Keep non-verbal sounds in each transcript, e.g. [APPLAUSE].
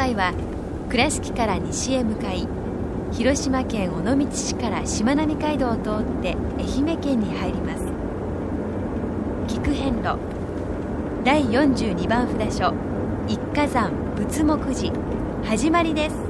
回は倉敷から西へ向かい広島県尾道市からしまなみ海道を通って愛媛県に入ります。菊遍路第42番札所一火山仏木寺始まりです。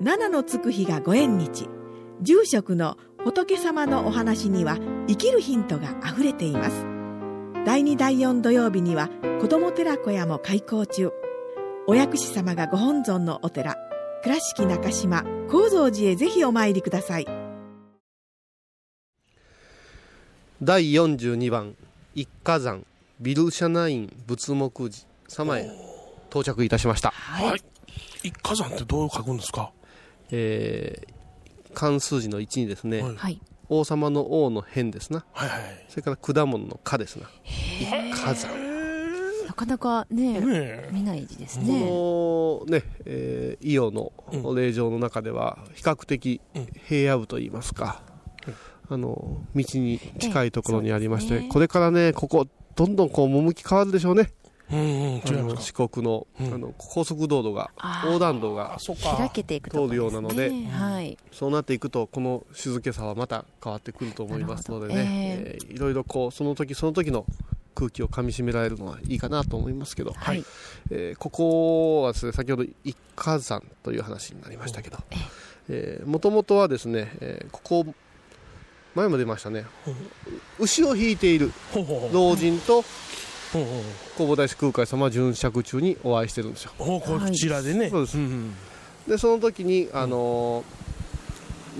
七のつく日がご縁日。住職の仏様のお話には生きるヒントがあふれています。第2第4土曜日には子ども寺小屋も開校中。お薬師様がご本尊のお寺倉敷中島・高蔵寺へぜひお参りください。第42番一火山ビルシャナイン仏木寺様へ到着いたしました。はい。一火山ってどう書くんですか？えー、漢数字の1にですね、はい。はい。王様の王の変ですな。はいはい。それから果物の果ですな。一火山なかなかねねえ。見ない字ですこねのね、えー、伊予のうん。霊場の中では比較的うん。平野部といいますか、あの道に近いところにありまして、ね。これからねここどんどんこう趣変わるでしょうね四国の,、うん。あの高速道路が横断道か。が。開けていく通るようなのでですねはいそうなっていくとこの静けさはまた変わってくると思いますのでね、ええーいろいろこうその時その時の空気をかみしめられるのはいいかなと思いますけど、はい。えーここはですね先ほど一火山という話になりましたけど。もともとはですね、えーここ前も出ましたね。牛を引いている。老人とほうほう弘法大師空海様は巡釈中にお会いしてるんですよ。ほう。ほうこちらでね。そうです。んん。でその時に、あのー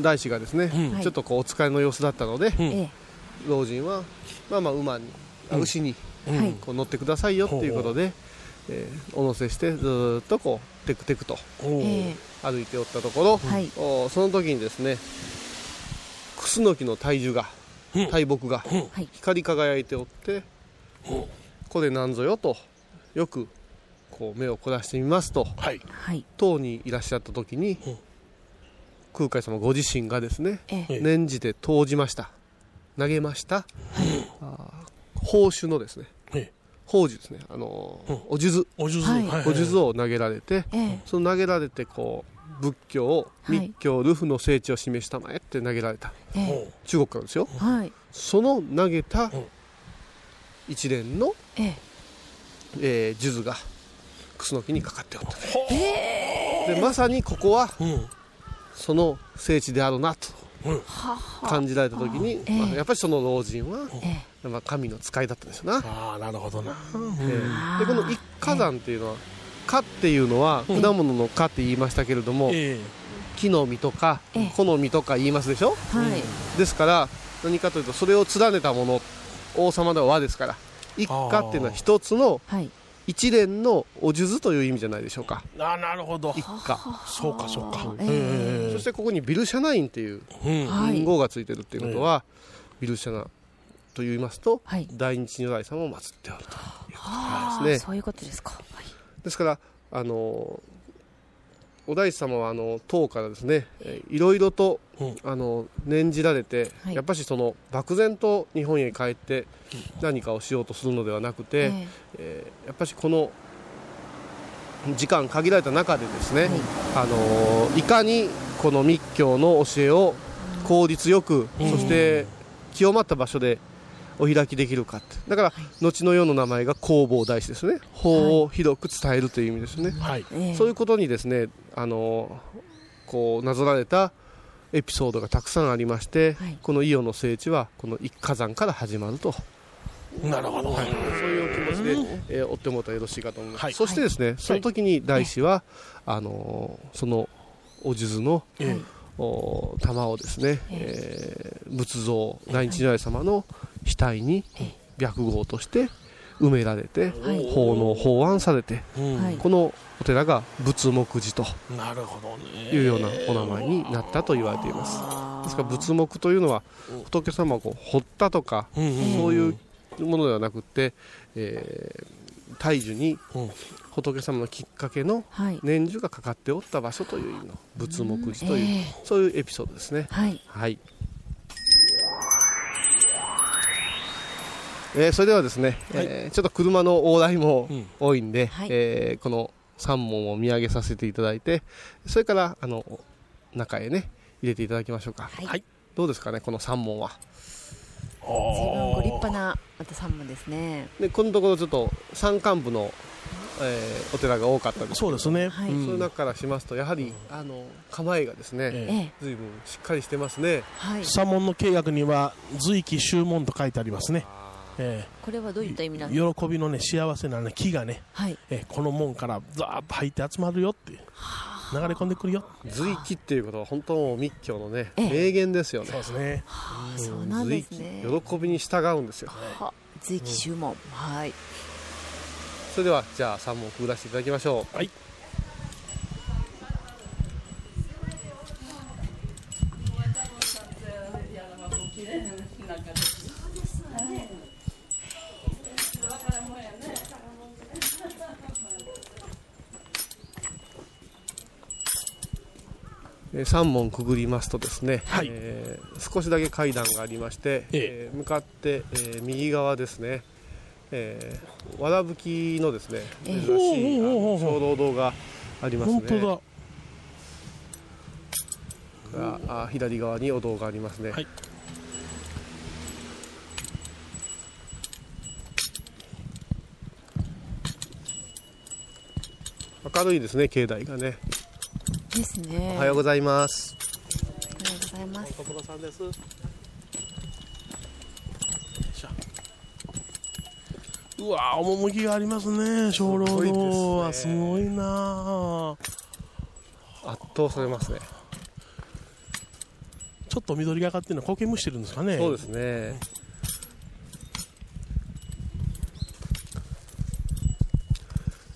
大師がですね、うん。はい。ちょっとこうお疲れの様子だったので、うん。え老人はまあまあ馬に、あうん。牛にこう乗ってくださいよっていうことで、えーお乗せしてずーっとこうテクテクと歩いておったところ、えはい。おその時にですねクスノキの体重がうん。大木が光り輝いておって、これなんぞよとよくこう目を凝らしてみますとはい。はい。塔にいらっしゃった時に、うん。空海様ご自身がですねええ。え念じて投じました。投げました、あー宝珠のですねええ。宝珠ですねあのーうん。お数珠。お数珠。はい。はい。おを投げられて、ええ。その投げられてこう仏教をはい。密教ルフの聖地を示したまえって投げられた。中国からですよ。はい。その投げたうん一連の、ええ。えー数珠が楠木にかかっておった。でまさにここはうん。その聖地であるなとうん。感じられた時に、ええ。まあやっぱりその老人は、ええ。まあ、神の使いだったんですよな、ああ、なるほどな。ええ。でこの一火山っていうのは「火」っていうのはうん。果物の「火」って言いましたけれども、え木の実とかええ。木の実とか言いますでしょ？はい。ですから何かというとそれを連ねたもの王様では和ですから一家っていうのは一つのはい。一連のお数珠という意味じゃないでしょうか。あなるほど。一家。そうかそうか。えそしてここにビルシャナインっていう文号がついてるっていうことは、ビルシャナと言いますと、はい。大日如来様を祀っておるということあですね。ーそういうことですか。はい。ですからあのお大師様はあの唐からですねえーいろいろと、うん。あの念じられて、はい。やっぱしその漠然と日本へ帰って何かをしようとするのではなくて、ええ。ーやっぱしこの時間限られた中でですね、はい。あのいかにこの密教の教えを効率よく、うん。そして清まった場所でお開きできるかって。だから、後の世の名前が弘法大師ですね。法を広く伝えるという意味ですね、はい。ええ。そういうことにですねあのこうなぞられたエピソードがたくさんありまして、はい。この伊予の聖地はこの一火山から始まると。なるほど。そういうお気持ちで、えー追ってもらったらよろしいかと思います、はい。そしてですね、その時に大師は、あのーそのお数珠の、えお玉をですね、えー仏像大日如来様の額に白毫として埋められて、はい奉納奉安されて、このお寺が仏木寺というようなお名前になったと言われています。ですから仏木というのは仏様をこう掘ったとか、そういうものではなくて、えー、大樹にうん仏様のきっかけのはい。年中がかかっておった場所という意味の仏木寺という、ええそういうエピソードですね。はい。はい。えーそれではですね、えーちょっと車の往来もうん。多いんで、はい。えーこの3問を見上げさせていただいてそれからあの中へね入れていただきましょうか、はい。はい。どうですかねこの3問は？随分ご立派なまた三問ですね。でこのところちょっと山間部の、えーお寺が多かったですそうですね。はい。そういう中からしますとやはり、あの構えがですね、ええ。え随分しっかりしてますね。はい。左門の契約には随記宗門と書いてありますね、えこれはどういった意味なんですか。ー喜びのね幸せなね木がね、はい。えーこの門からザーッと入って集まるよって流れ込んでくるよ。随記っていうことは本当密教のねええ。名言ですよね。そうですね。ああ、そうなんですね。喜びに従うんですよ。は随記注文。はい。それではじゃあ3問くぐらせていただきましょう。はい3問くぐりますとですね、はい。えー少しだけ階段がありまして、ええ。ー向かって、えー右側ですね、えー、わらぶきのですねええ。珍しいあのおうおうおうおう小労働がありますね本当だ。ああ左側にお堂がありますね、はい。明るいですね境内がね、ですね。おはようございます。おはようございます。所さんです。うわ趣がありますね小労働はすすごごいなあ圧倒されますね。ちょっと緑がかってるのは苔むしてるんですかね。そうですね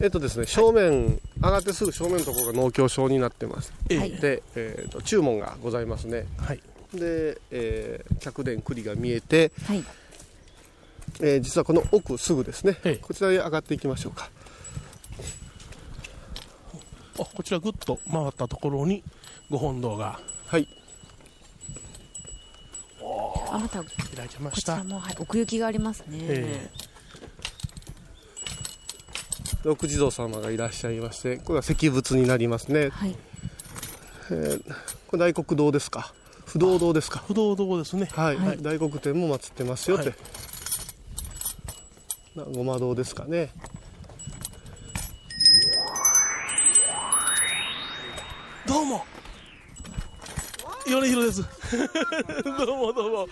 えっとですね正面上がってすぐ正面のところが農協証になってます。ええ。はい。で、えー、と注文がございますね。はい。で、えー客殿栗が見えて、はい。えー実はこの奥すぐですね、ええ。こちらへ上がっていきましょうか。あこちらぐっと回ったところにご本堂が。はい。あ、またこ開いてました。ちらもはい奥行きがありますね。え六地蔵様がいらっしゃいましてこれは石仏になりますね。はい。これ大黒堂ですか？不動堂ですか？不動堂ですね。はい、はい。大黒天も祀ってますよって、はい。なごま堂ですかね。どうも。米広です。[LAUGHS] どうも。どうもうわ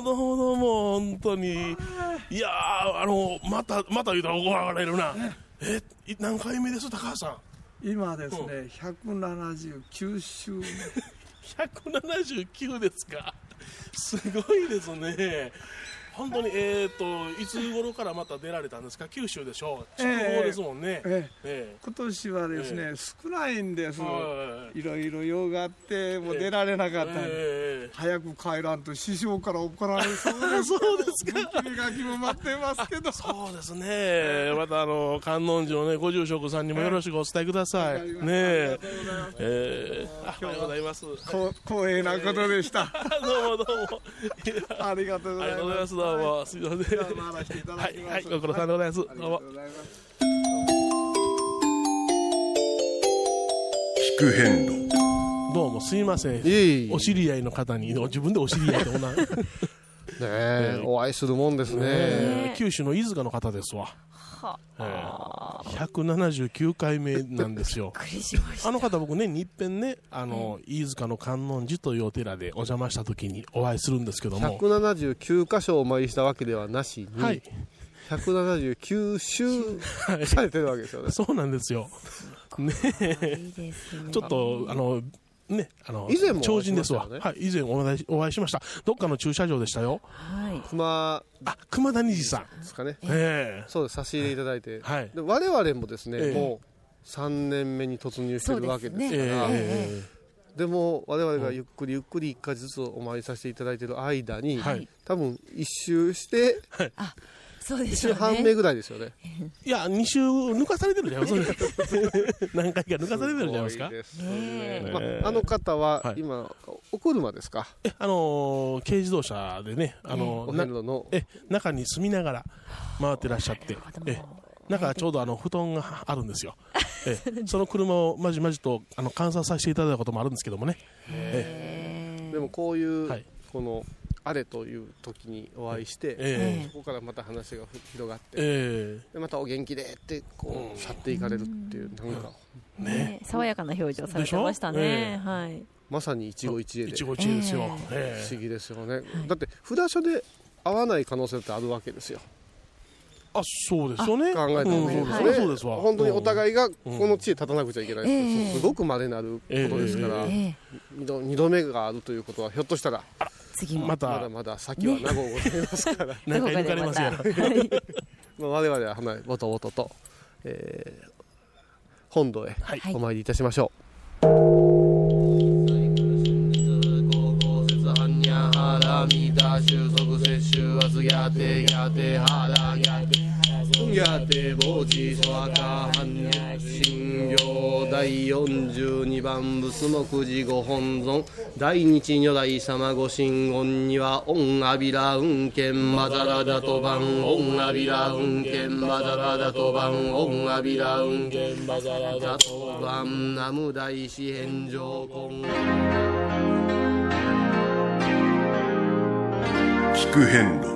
ーどうもどうも本当にいやーあのまたまた言うたら怒られるな。えい何回目です高橋さん？今ですね、179週目。[LAUGHS] 179ですか？すごいですね本当にえっ、といつ頃からまた出られたんですか？九州でしょう。ええ。筑豊ですもんね、ええ。今年はですね、え少ないんです、はいいろいろ用があってもう出られなかった。んで、ええ。早く帰らんと師匠から怒られそうです。[LAUGHS] そうですか。手書きも待ってますけど。そうですね、またあの観音寺のねご住職さんにもよろしくお伝えください。ねえ、えー、あおはようございます。こ光栄なことでした。どうもどうも。ありがとうございます。[LAUGHS] どうも。すみません。はいはいご苦労さんでございます。どうも。聞く変路どうもすみません。お知り合いの方に自分でお知り合いってこんな、[LAUGHS] ねお会いするもんですね。え九州の飯塚の方ですわ。ええ179回目なんですよ。[LAUGHS] あの方僕年に一遍ね、あの、飯塚の観音寺というお寺でお邪魔した時にお会いするんですけども。179箇所お参りしたわけではなしに、はい。179周されてるわけですよねそうなんですよ。ねちょっと、あの、ね、あの、以前も超人ですわ。お会いしましはい、以前お会いお会いしました。どっかの駐車場でしたよ。はい。熊あ、熊谷寺さん。ですかね。ええ。そうです差し入れいただいて、はい。で我々もですね、ええ。もう3年目に突入してるわけですから。えええでも我々がゆっくりゆっくり1回ずつお参りさせていただいてる間に、はい。多分1周して1そうですよ周半目ねぐらいですよね。えいや、2週抜かされてるじゃん。そ [LAUGHS] れ何回か抜かされてるんじゃないですか。すごいねまあ、あの方ははい。今、お車ですか？え、あのー軽自動車でね、あのおーえ、中に住みながら回ってらっしゃって、え、中ちょうどあの布団があるんですよ。え、[LAUGHS] その車をまじまじとあの観察させていただいたこともあるんですけどもね。えでもこういう、はい。このあれという時にお会いして、えそこからまた話が広がって、えでまたお元気でってこう去っていかれるっていうなんか。えね。ね。爽やかな表情されてましたね、はい。まさに一期一会で。不一期一会ですよ。思え。え議ですよね、だって札所で会わない可能性ってあるわけですよ。あ、そうですよね。考えたら、うんね。そうですわ。本当にお互い。いがこの地へ立たなくちゃいけない、ええ。すごく稀なることですから、え。ええ。二度二度目があるということはひょっとしたら次も。またまだ、まだ先は長うございますから、何回抜かれますやろ。[LAUGHS] まあ我々は花ぼとぼとと、えー本堂へはい。お参りいたしましょう。やてぼじそわかはんに信行第42番仏目寺ご本尊。大日如来様ご神言には恩阿弥陀運剣まざらだと番恩阿弥陀運剣まざらだと番恩阿弥陀運剣まざらだと番南無大師返上根聞く変路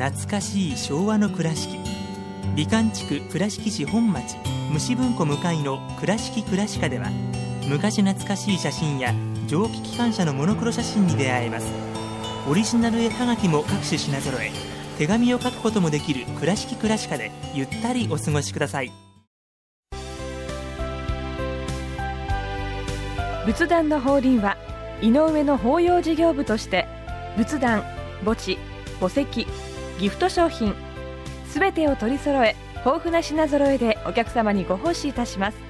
懐かしい昭和の倉敷。美観地区倉敷市本町虫文庫向かいの「倉敷倉歯科」では昔懐かしい写真や蒸気機関車のモノクロ写真に出会えます。オリジナル絵はがきも各種品揃え手紙を書くこともできる「倉敷倉歯科」でゆったりお過ごしください。仏壇の法輪は井上の法要事業部として仏壇墓地墓石ギフト商品。すべてを取り揃え豊富な品揃えでお客様にご奉仕いたします。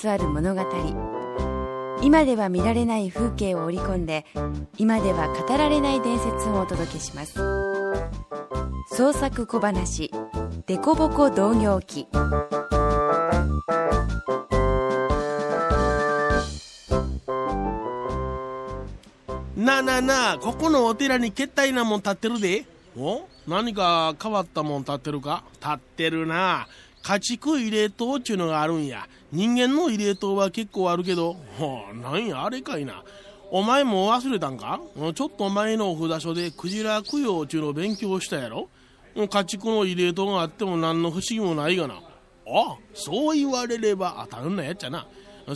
つわる物語。今では見られない風景を織り込んで今では語られない伝説をお届けします。創作小話「デコボコ同業記」なあなあなあ、ここのお寺にけったいなもん立ってるで。お？何か変わったもん立ってるか？立ってるな。家畜入れ塔っちゅうのがあるんや。人間の入れ塔は結構あるけど。ほうなんやあれかいな。お前も忘れたんか？ちょっと前のお札所でクジラ供養っちゅうの勉強したやろ？家畜の入れ塔があっても何の不思議もないがな。あそう言われれば当たるなやっちゃな。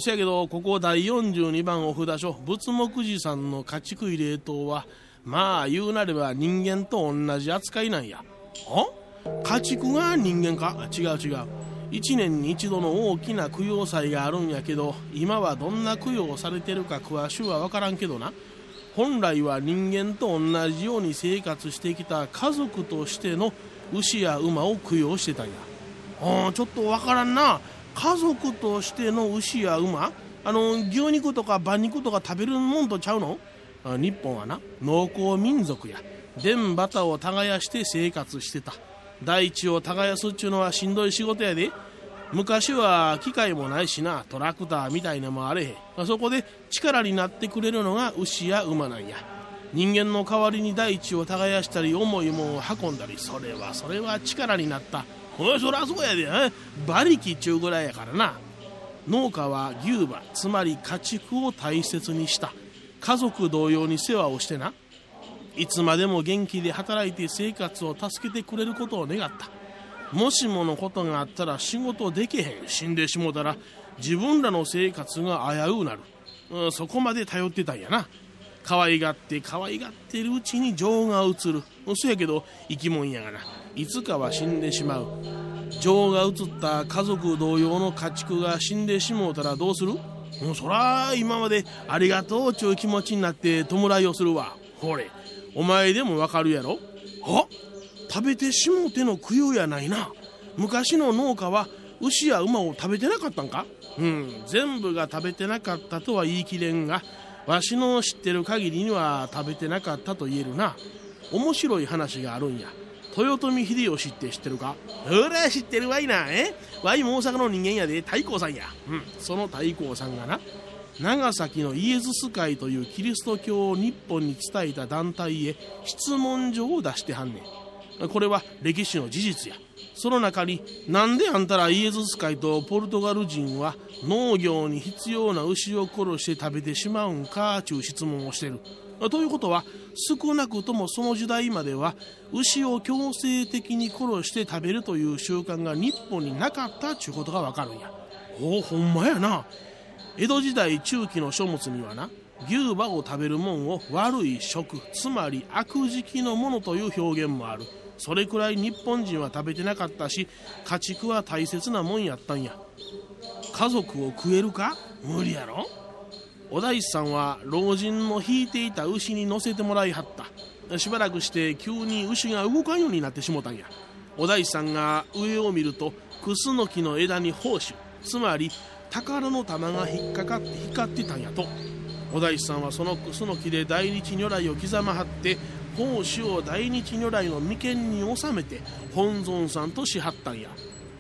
せやけどここ第42番お札所仏木寺さんの家畜入れ塔はまあ言うなれば人間と同じ扱いなんや。あ？家畜が人間か？違う違う。1年に一度の大きな供養祭があるんやけど今はどんな供養をされてるか詳しゅうは分からんけどな。本来は人間と同じように生活してきた家族としての牛や馬を供養してたんや。あちょっと分からんな。家族としての牛や馬あの牛肉とか馬肉とか食べるもんとちゃうの？日本はな。農耕民族や。田畑を耕して生活してた。大地を耕すっちゅうのはしんどい仕事やで。昔は機械もないしなトラクターみたいなもあれへん。そこで力になってくれるのが牛や馬なんや。人間の代わりに大地を耕したり重いもんを運んだりそれはそれは力になった。おいそらそうやで馬力っちゅうぐらいやからな。農家は牛馬つまり家畜を大切にした。家族同様に世話をしてな。いつまでも元気で働いて生活を助けてくれることを願った。もしものことがあったら仕事できへん。死んでしもたら自分らの生活が危ううなる、うん、そこまで頼ってたんやな。可愛がって可愛がってるうちに情が移る。そやけど生き物やがな。いつかは死んでしまう。情が移った家族同様の家畜が死んでしもうたらどうする？もうそら今までありがとうちゅう気持ちになって弔いをするわ。ほれ。お前でもわかるやろ？あ食べてしもての供養やないな。昔の農家は牛や馬を食べてなかったんか？うん全部が食べてなかったとは言い切れんがわしの知ってる限りには食べてなかったと言えるな。面白い話があるんや。豊臣秀吉って知ってるか？ほら知ってるわいな。え？わいも大阪の人間やで。太閤さんや。うんその太閤さんがな。長崎のイエズス会というキリスト教を日本に伝えた団体へ質問状を出してはんねん。これは歴史の事実や。その中になんであんたらイエズス会とポルトガル人は農業に必要な牛を殺して食べてしまうんかちゅう質問をしてる。ということは少なくともその時代までは牛を強制的に殺して食べるという習慣が日本になかったちゅうことがわかるんや。おおほんまやな。江戸時代中期の書物にはな牛馬を食べるもんを悪い食つまり悪食のものという表現もある。それくらい日本人は食べてなかったし家畜は大切なもんやったんや。家族を食えるか？無理やろ？お大師さんは老人の引いていた牛に乗せてもらいはった。しばらくして急に牛が動かんようになってしもたんや。お大師さんが上を見るとクスノキの枝に胞子つまり宝の玉が引っかかって光ってたんやと。お大師さんはそのクスノキで大日如来を刻まはって宝子を大日如来の眉間に収めて本尊さんとしはったんや。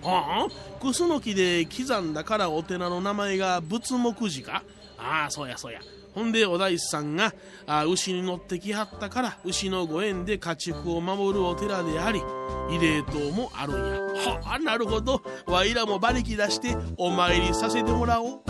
ああ？クスノキで刻んだからお寺の名前が仏目寺か？ああそうやそうや。ほんでお大師さんがあ牛に乗ってきはったから牛のご縁で家畜を守るお寺であり慰霊塔もあるんや。はあなるほど。わいらも馬力出してお参りさせてもらおう。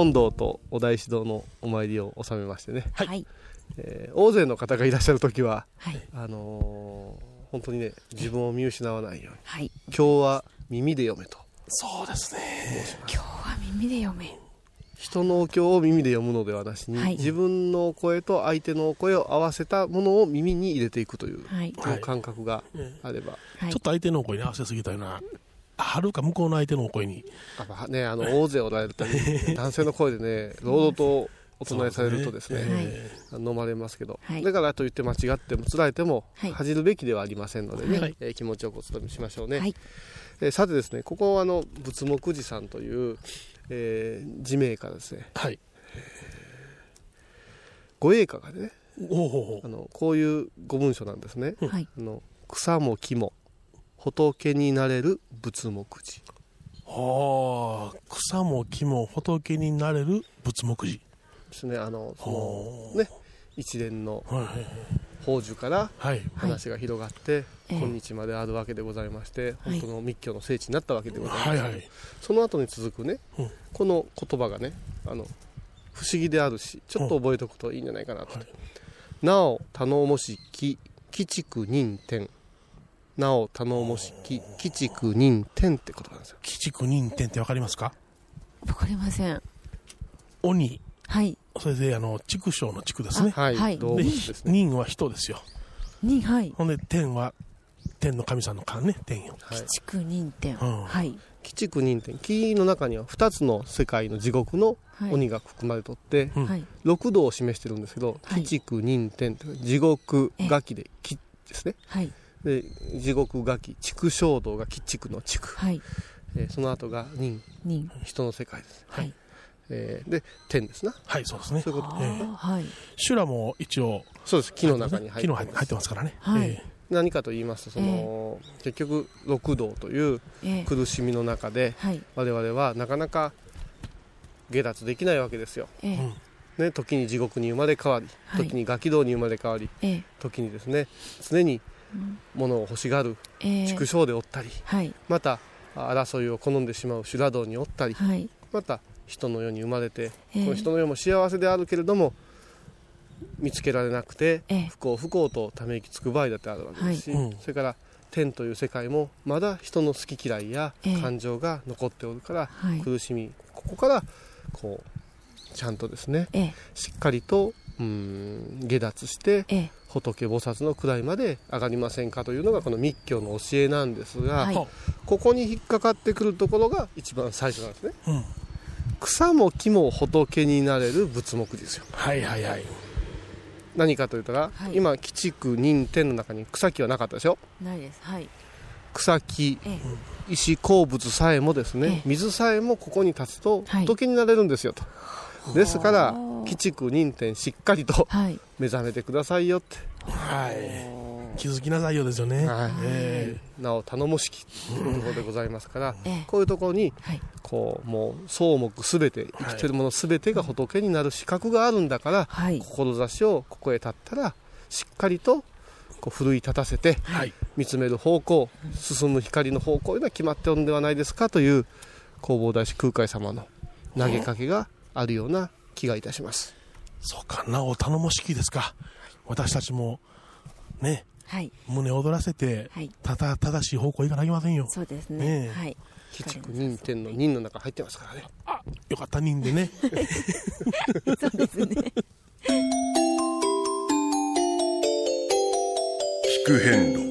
本堂とお大師堂のお参りを収めましてね、はい。えー大勢の方がいらっしゃる時ははい。あのー本当にね自分を見失わないようにはい。今日は耳で読めと。そうですね。今日は耳で読め。人のお経を耳で読むのではなしに、はい。自分の声と相手の声を合わせたものを耳に入れていくという、はい。感覚があれば、はい。ちょっと相手の声に合わせすぎたよなはるか向こうの相手の声に。やっぱねあの大勢おられたり男性の声でね堂々とお唱えされるとですねはい。飲まれますけど、はい。だからといって間違ってもつられてもはい。恥じるべきではありませんのでね、はい。えー気持ちよくお務めしましょうね、はい。えーさてですねここはあの仏目寺さんという、えー地名からですね。はい。御栄歌がねおおあのこういうご文書なんですね、はい。あの草も木も仏になれる仏目寺はあ草も木も仏になれる仏目寺ですねあのそのね一連の宝珠から話が広がって、今日まであるわけでございまして、はい本当の密教の聖地になったわけでございます、はいはいその後に続くね、うんこの言葉がねあの不思議であるしちょっと覚えておくといいんじゃないかなと、はいなお頼もしき鬼畜任天なお頼もしき鬼畜任天ってことなんですよ。鬼畜任天ってわかりますか？わかりません。鬼。はい。それであの畜生の畜ですね。はい、はい。動物でですね、任は人ですよ。にはい。ほんで天は天の神さんの神ね天よ。はい、鬼畜認定うん。はい。鬼畜任天木の中には2つの世界の地獄のはい。鬼が含まれとって、うん。はい。六道を示してるんですけどはい。鬼畜任天って地獄餓鬼で鬼ですね。はいで地獄餓鬼畜生道が鬼畜の畜、はい。えーその後が任に人の世界です、はい。えーで天ですな。はいそうですね。そういうこと。あーはい。修羅も一応。そうです。木の中に入ってます。木の入ってますからね。はい。え何かと言いますとその、結局六道というええ苦しみの中ではい。我々はなかなか下脱できないわけですよ、ええうん。ね、時に地獄に生まれ変わりはい。時にガキ道に生まれ変わりええ時にですね常に物を欲しがるええ畜生でおったりはい。また争いを好んでしまう修羅道におったりはい。また人の世に生まれて、ええこの人の世も幸せであるけれども見つけられなくてええ不幸不幸とため息つく場合だってあるわけですし、はい。うん。それから天という世界もまだ人の好き嫌いやええ感情が残っておるから、はい。苦しみここからこうちゃんとですねええしっかりとうーん下脱してええ。仏菩薩の位まで上がりませんかというのがこの密教の教えなんですが、はい。はここに引っかかってくるところが一番最初なんですね。うん。草も木も仏になれる仏目ですよ。はいはいはい。何かと言ったら、はい。今鬼畜任天の中に草木はなかったでしょないです。はい。草木ええ。石鉱物さえもですね、ええ。水さえもここに立つとはい。仏になれるんですよと、ですから鬼畜任天しっかりとはい。目覚めてくださいよって、はい。気づきなさいよですよね。はい。えなお頼もしきというところでございますから、ええ。こういうところにはい。こうもう草木すべて生きてるものすべてが仏になる資格があるんだから、はい。志をここへ立ったらしっかりとこう奮い立たせてえはい。見つめる方向進む光の方向というのは決まっておるんではないですかという弘法大師空海様の投げかけがあるような気がいたします。そうかなお頼もしきですか。私たちもねはい。胸躍らせてはい。ただ正しい方向行かなきませんよ。そうですね。え。ねはい。鬼畜任天の任の中入ってますからね。あよかった人でね。[LAUGHS] そうですね。聞く変路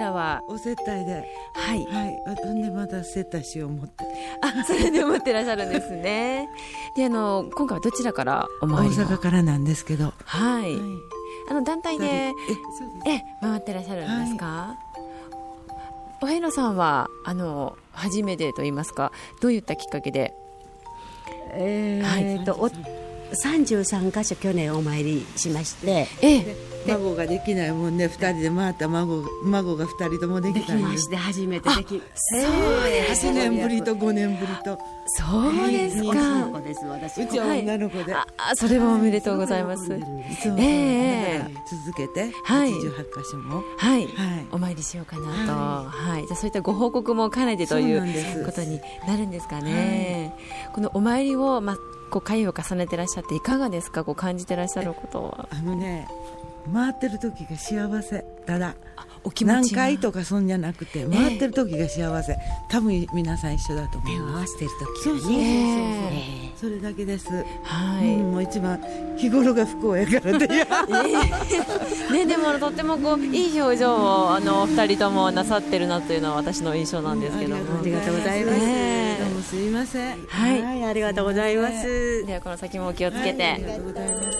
らは。お接待で、はい。はい、ほんでまた接待しよう思って、あそれで持ってらっしゃるんですね。[LAUGHS] であの今回はどちらからお大参りを阪からなんですけど、はい、はい、あの団体でえ。え回ってらっしゃるんですか、お遍路さんはあの初めてと言いますかどういったきっかけで？えーと、お33箇所去年お参りしまして。ええ。孫ができないもんね、二人で回った孫孫が二人ともでできたんできまして初めてでき。そうです。8年ぶりと5年ぶりと。そうです女のか子です。私うちは女の子で、ああそれはおめでとうございます。そう。ええ。だから続けてはい。88箇所も、はい、はい。お参りしようかなと、はい。じゃあそういったご報告も兼ねてといそうことになるんですかね、このお参りを、まあ、こう会を重ねてらっしゃっていかがですか？こう感じてらっしゃることは。あのね回ってる時が幸せ。ただお気持何回とかそんじゃなくて回ってる時が幸せ、多分皆さん一緒だと思う手を合わせてる時そうそうそうそう、えそれだけです、はい、うん、もう一番日頃が不幸やからで [LAUGHS] ね、でもとってもこういい表情をあのお二人ともなさってるなというのは私の印象なんですけども。ありがとうございます。ねどうももすみません。はい、ありがとうございます。ではこの先もお気をつけて、ありがとうございます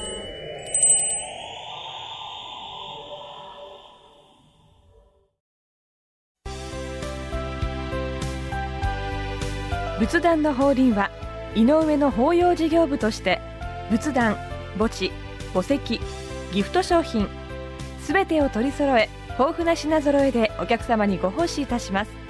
仏壇の法輪は井上の法要事業部として仏壇墓地墓石ギフト商品すべてを取り揃え豊富な品揃えでお客様にご奉仕いたします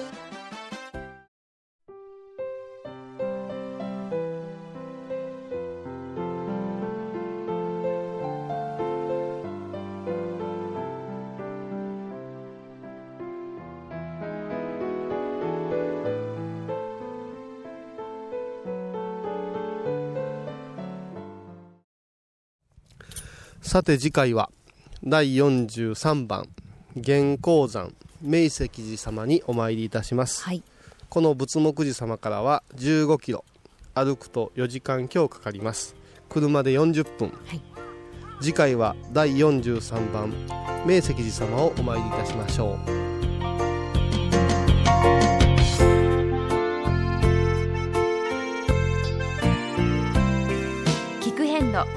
さて次回は第43番元光山明石寺様にお参りいたします、はい。この仏目寺様からは15キロ歩くと4時間強かかります。車で40分、次回は第43番明石寺様をお参りいたしましょう。聞く遍路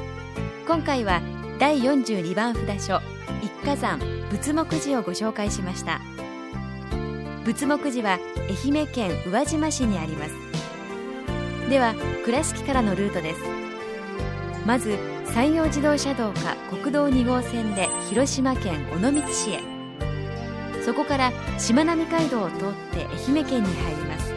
今回は第42番札所一家山仏目寺をご紹介しました。仏目寺は愛媛県宇和島市にあります。では倉敷からのルートです。まず山陽自動車道か国道2号線で広島県尾道市へ。そこからしまなみ海道を通って愛媛県に入ります。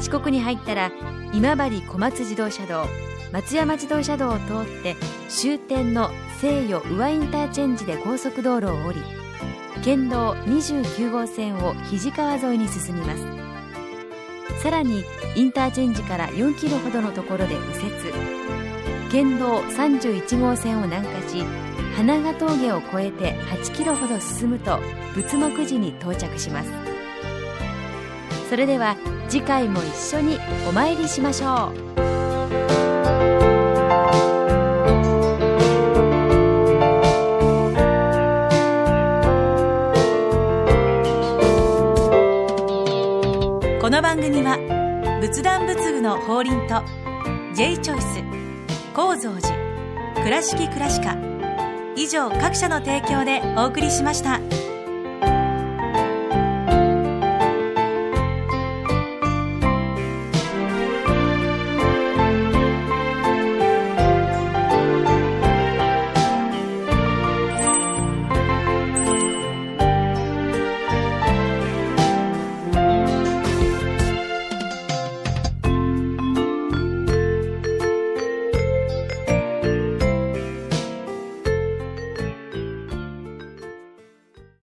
四国に入ったら今治小松自動車道松山自動車道を通って終点の西予宇和インターチェンジで高速道路を降り県道29号線を肱川沿いに進みます。さらにインターチェンジから4キロほどのところで右折。県道31号線を南下し花ヶ峠を越えて8キロほど進むと仏目寺に到着します。それでは次回も一緒にお参りしましょう。この番組は仏壇仏具の法輪と J チョイス構造寺倉敷倉歯科以上各社の提供でお送りしました。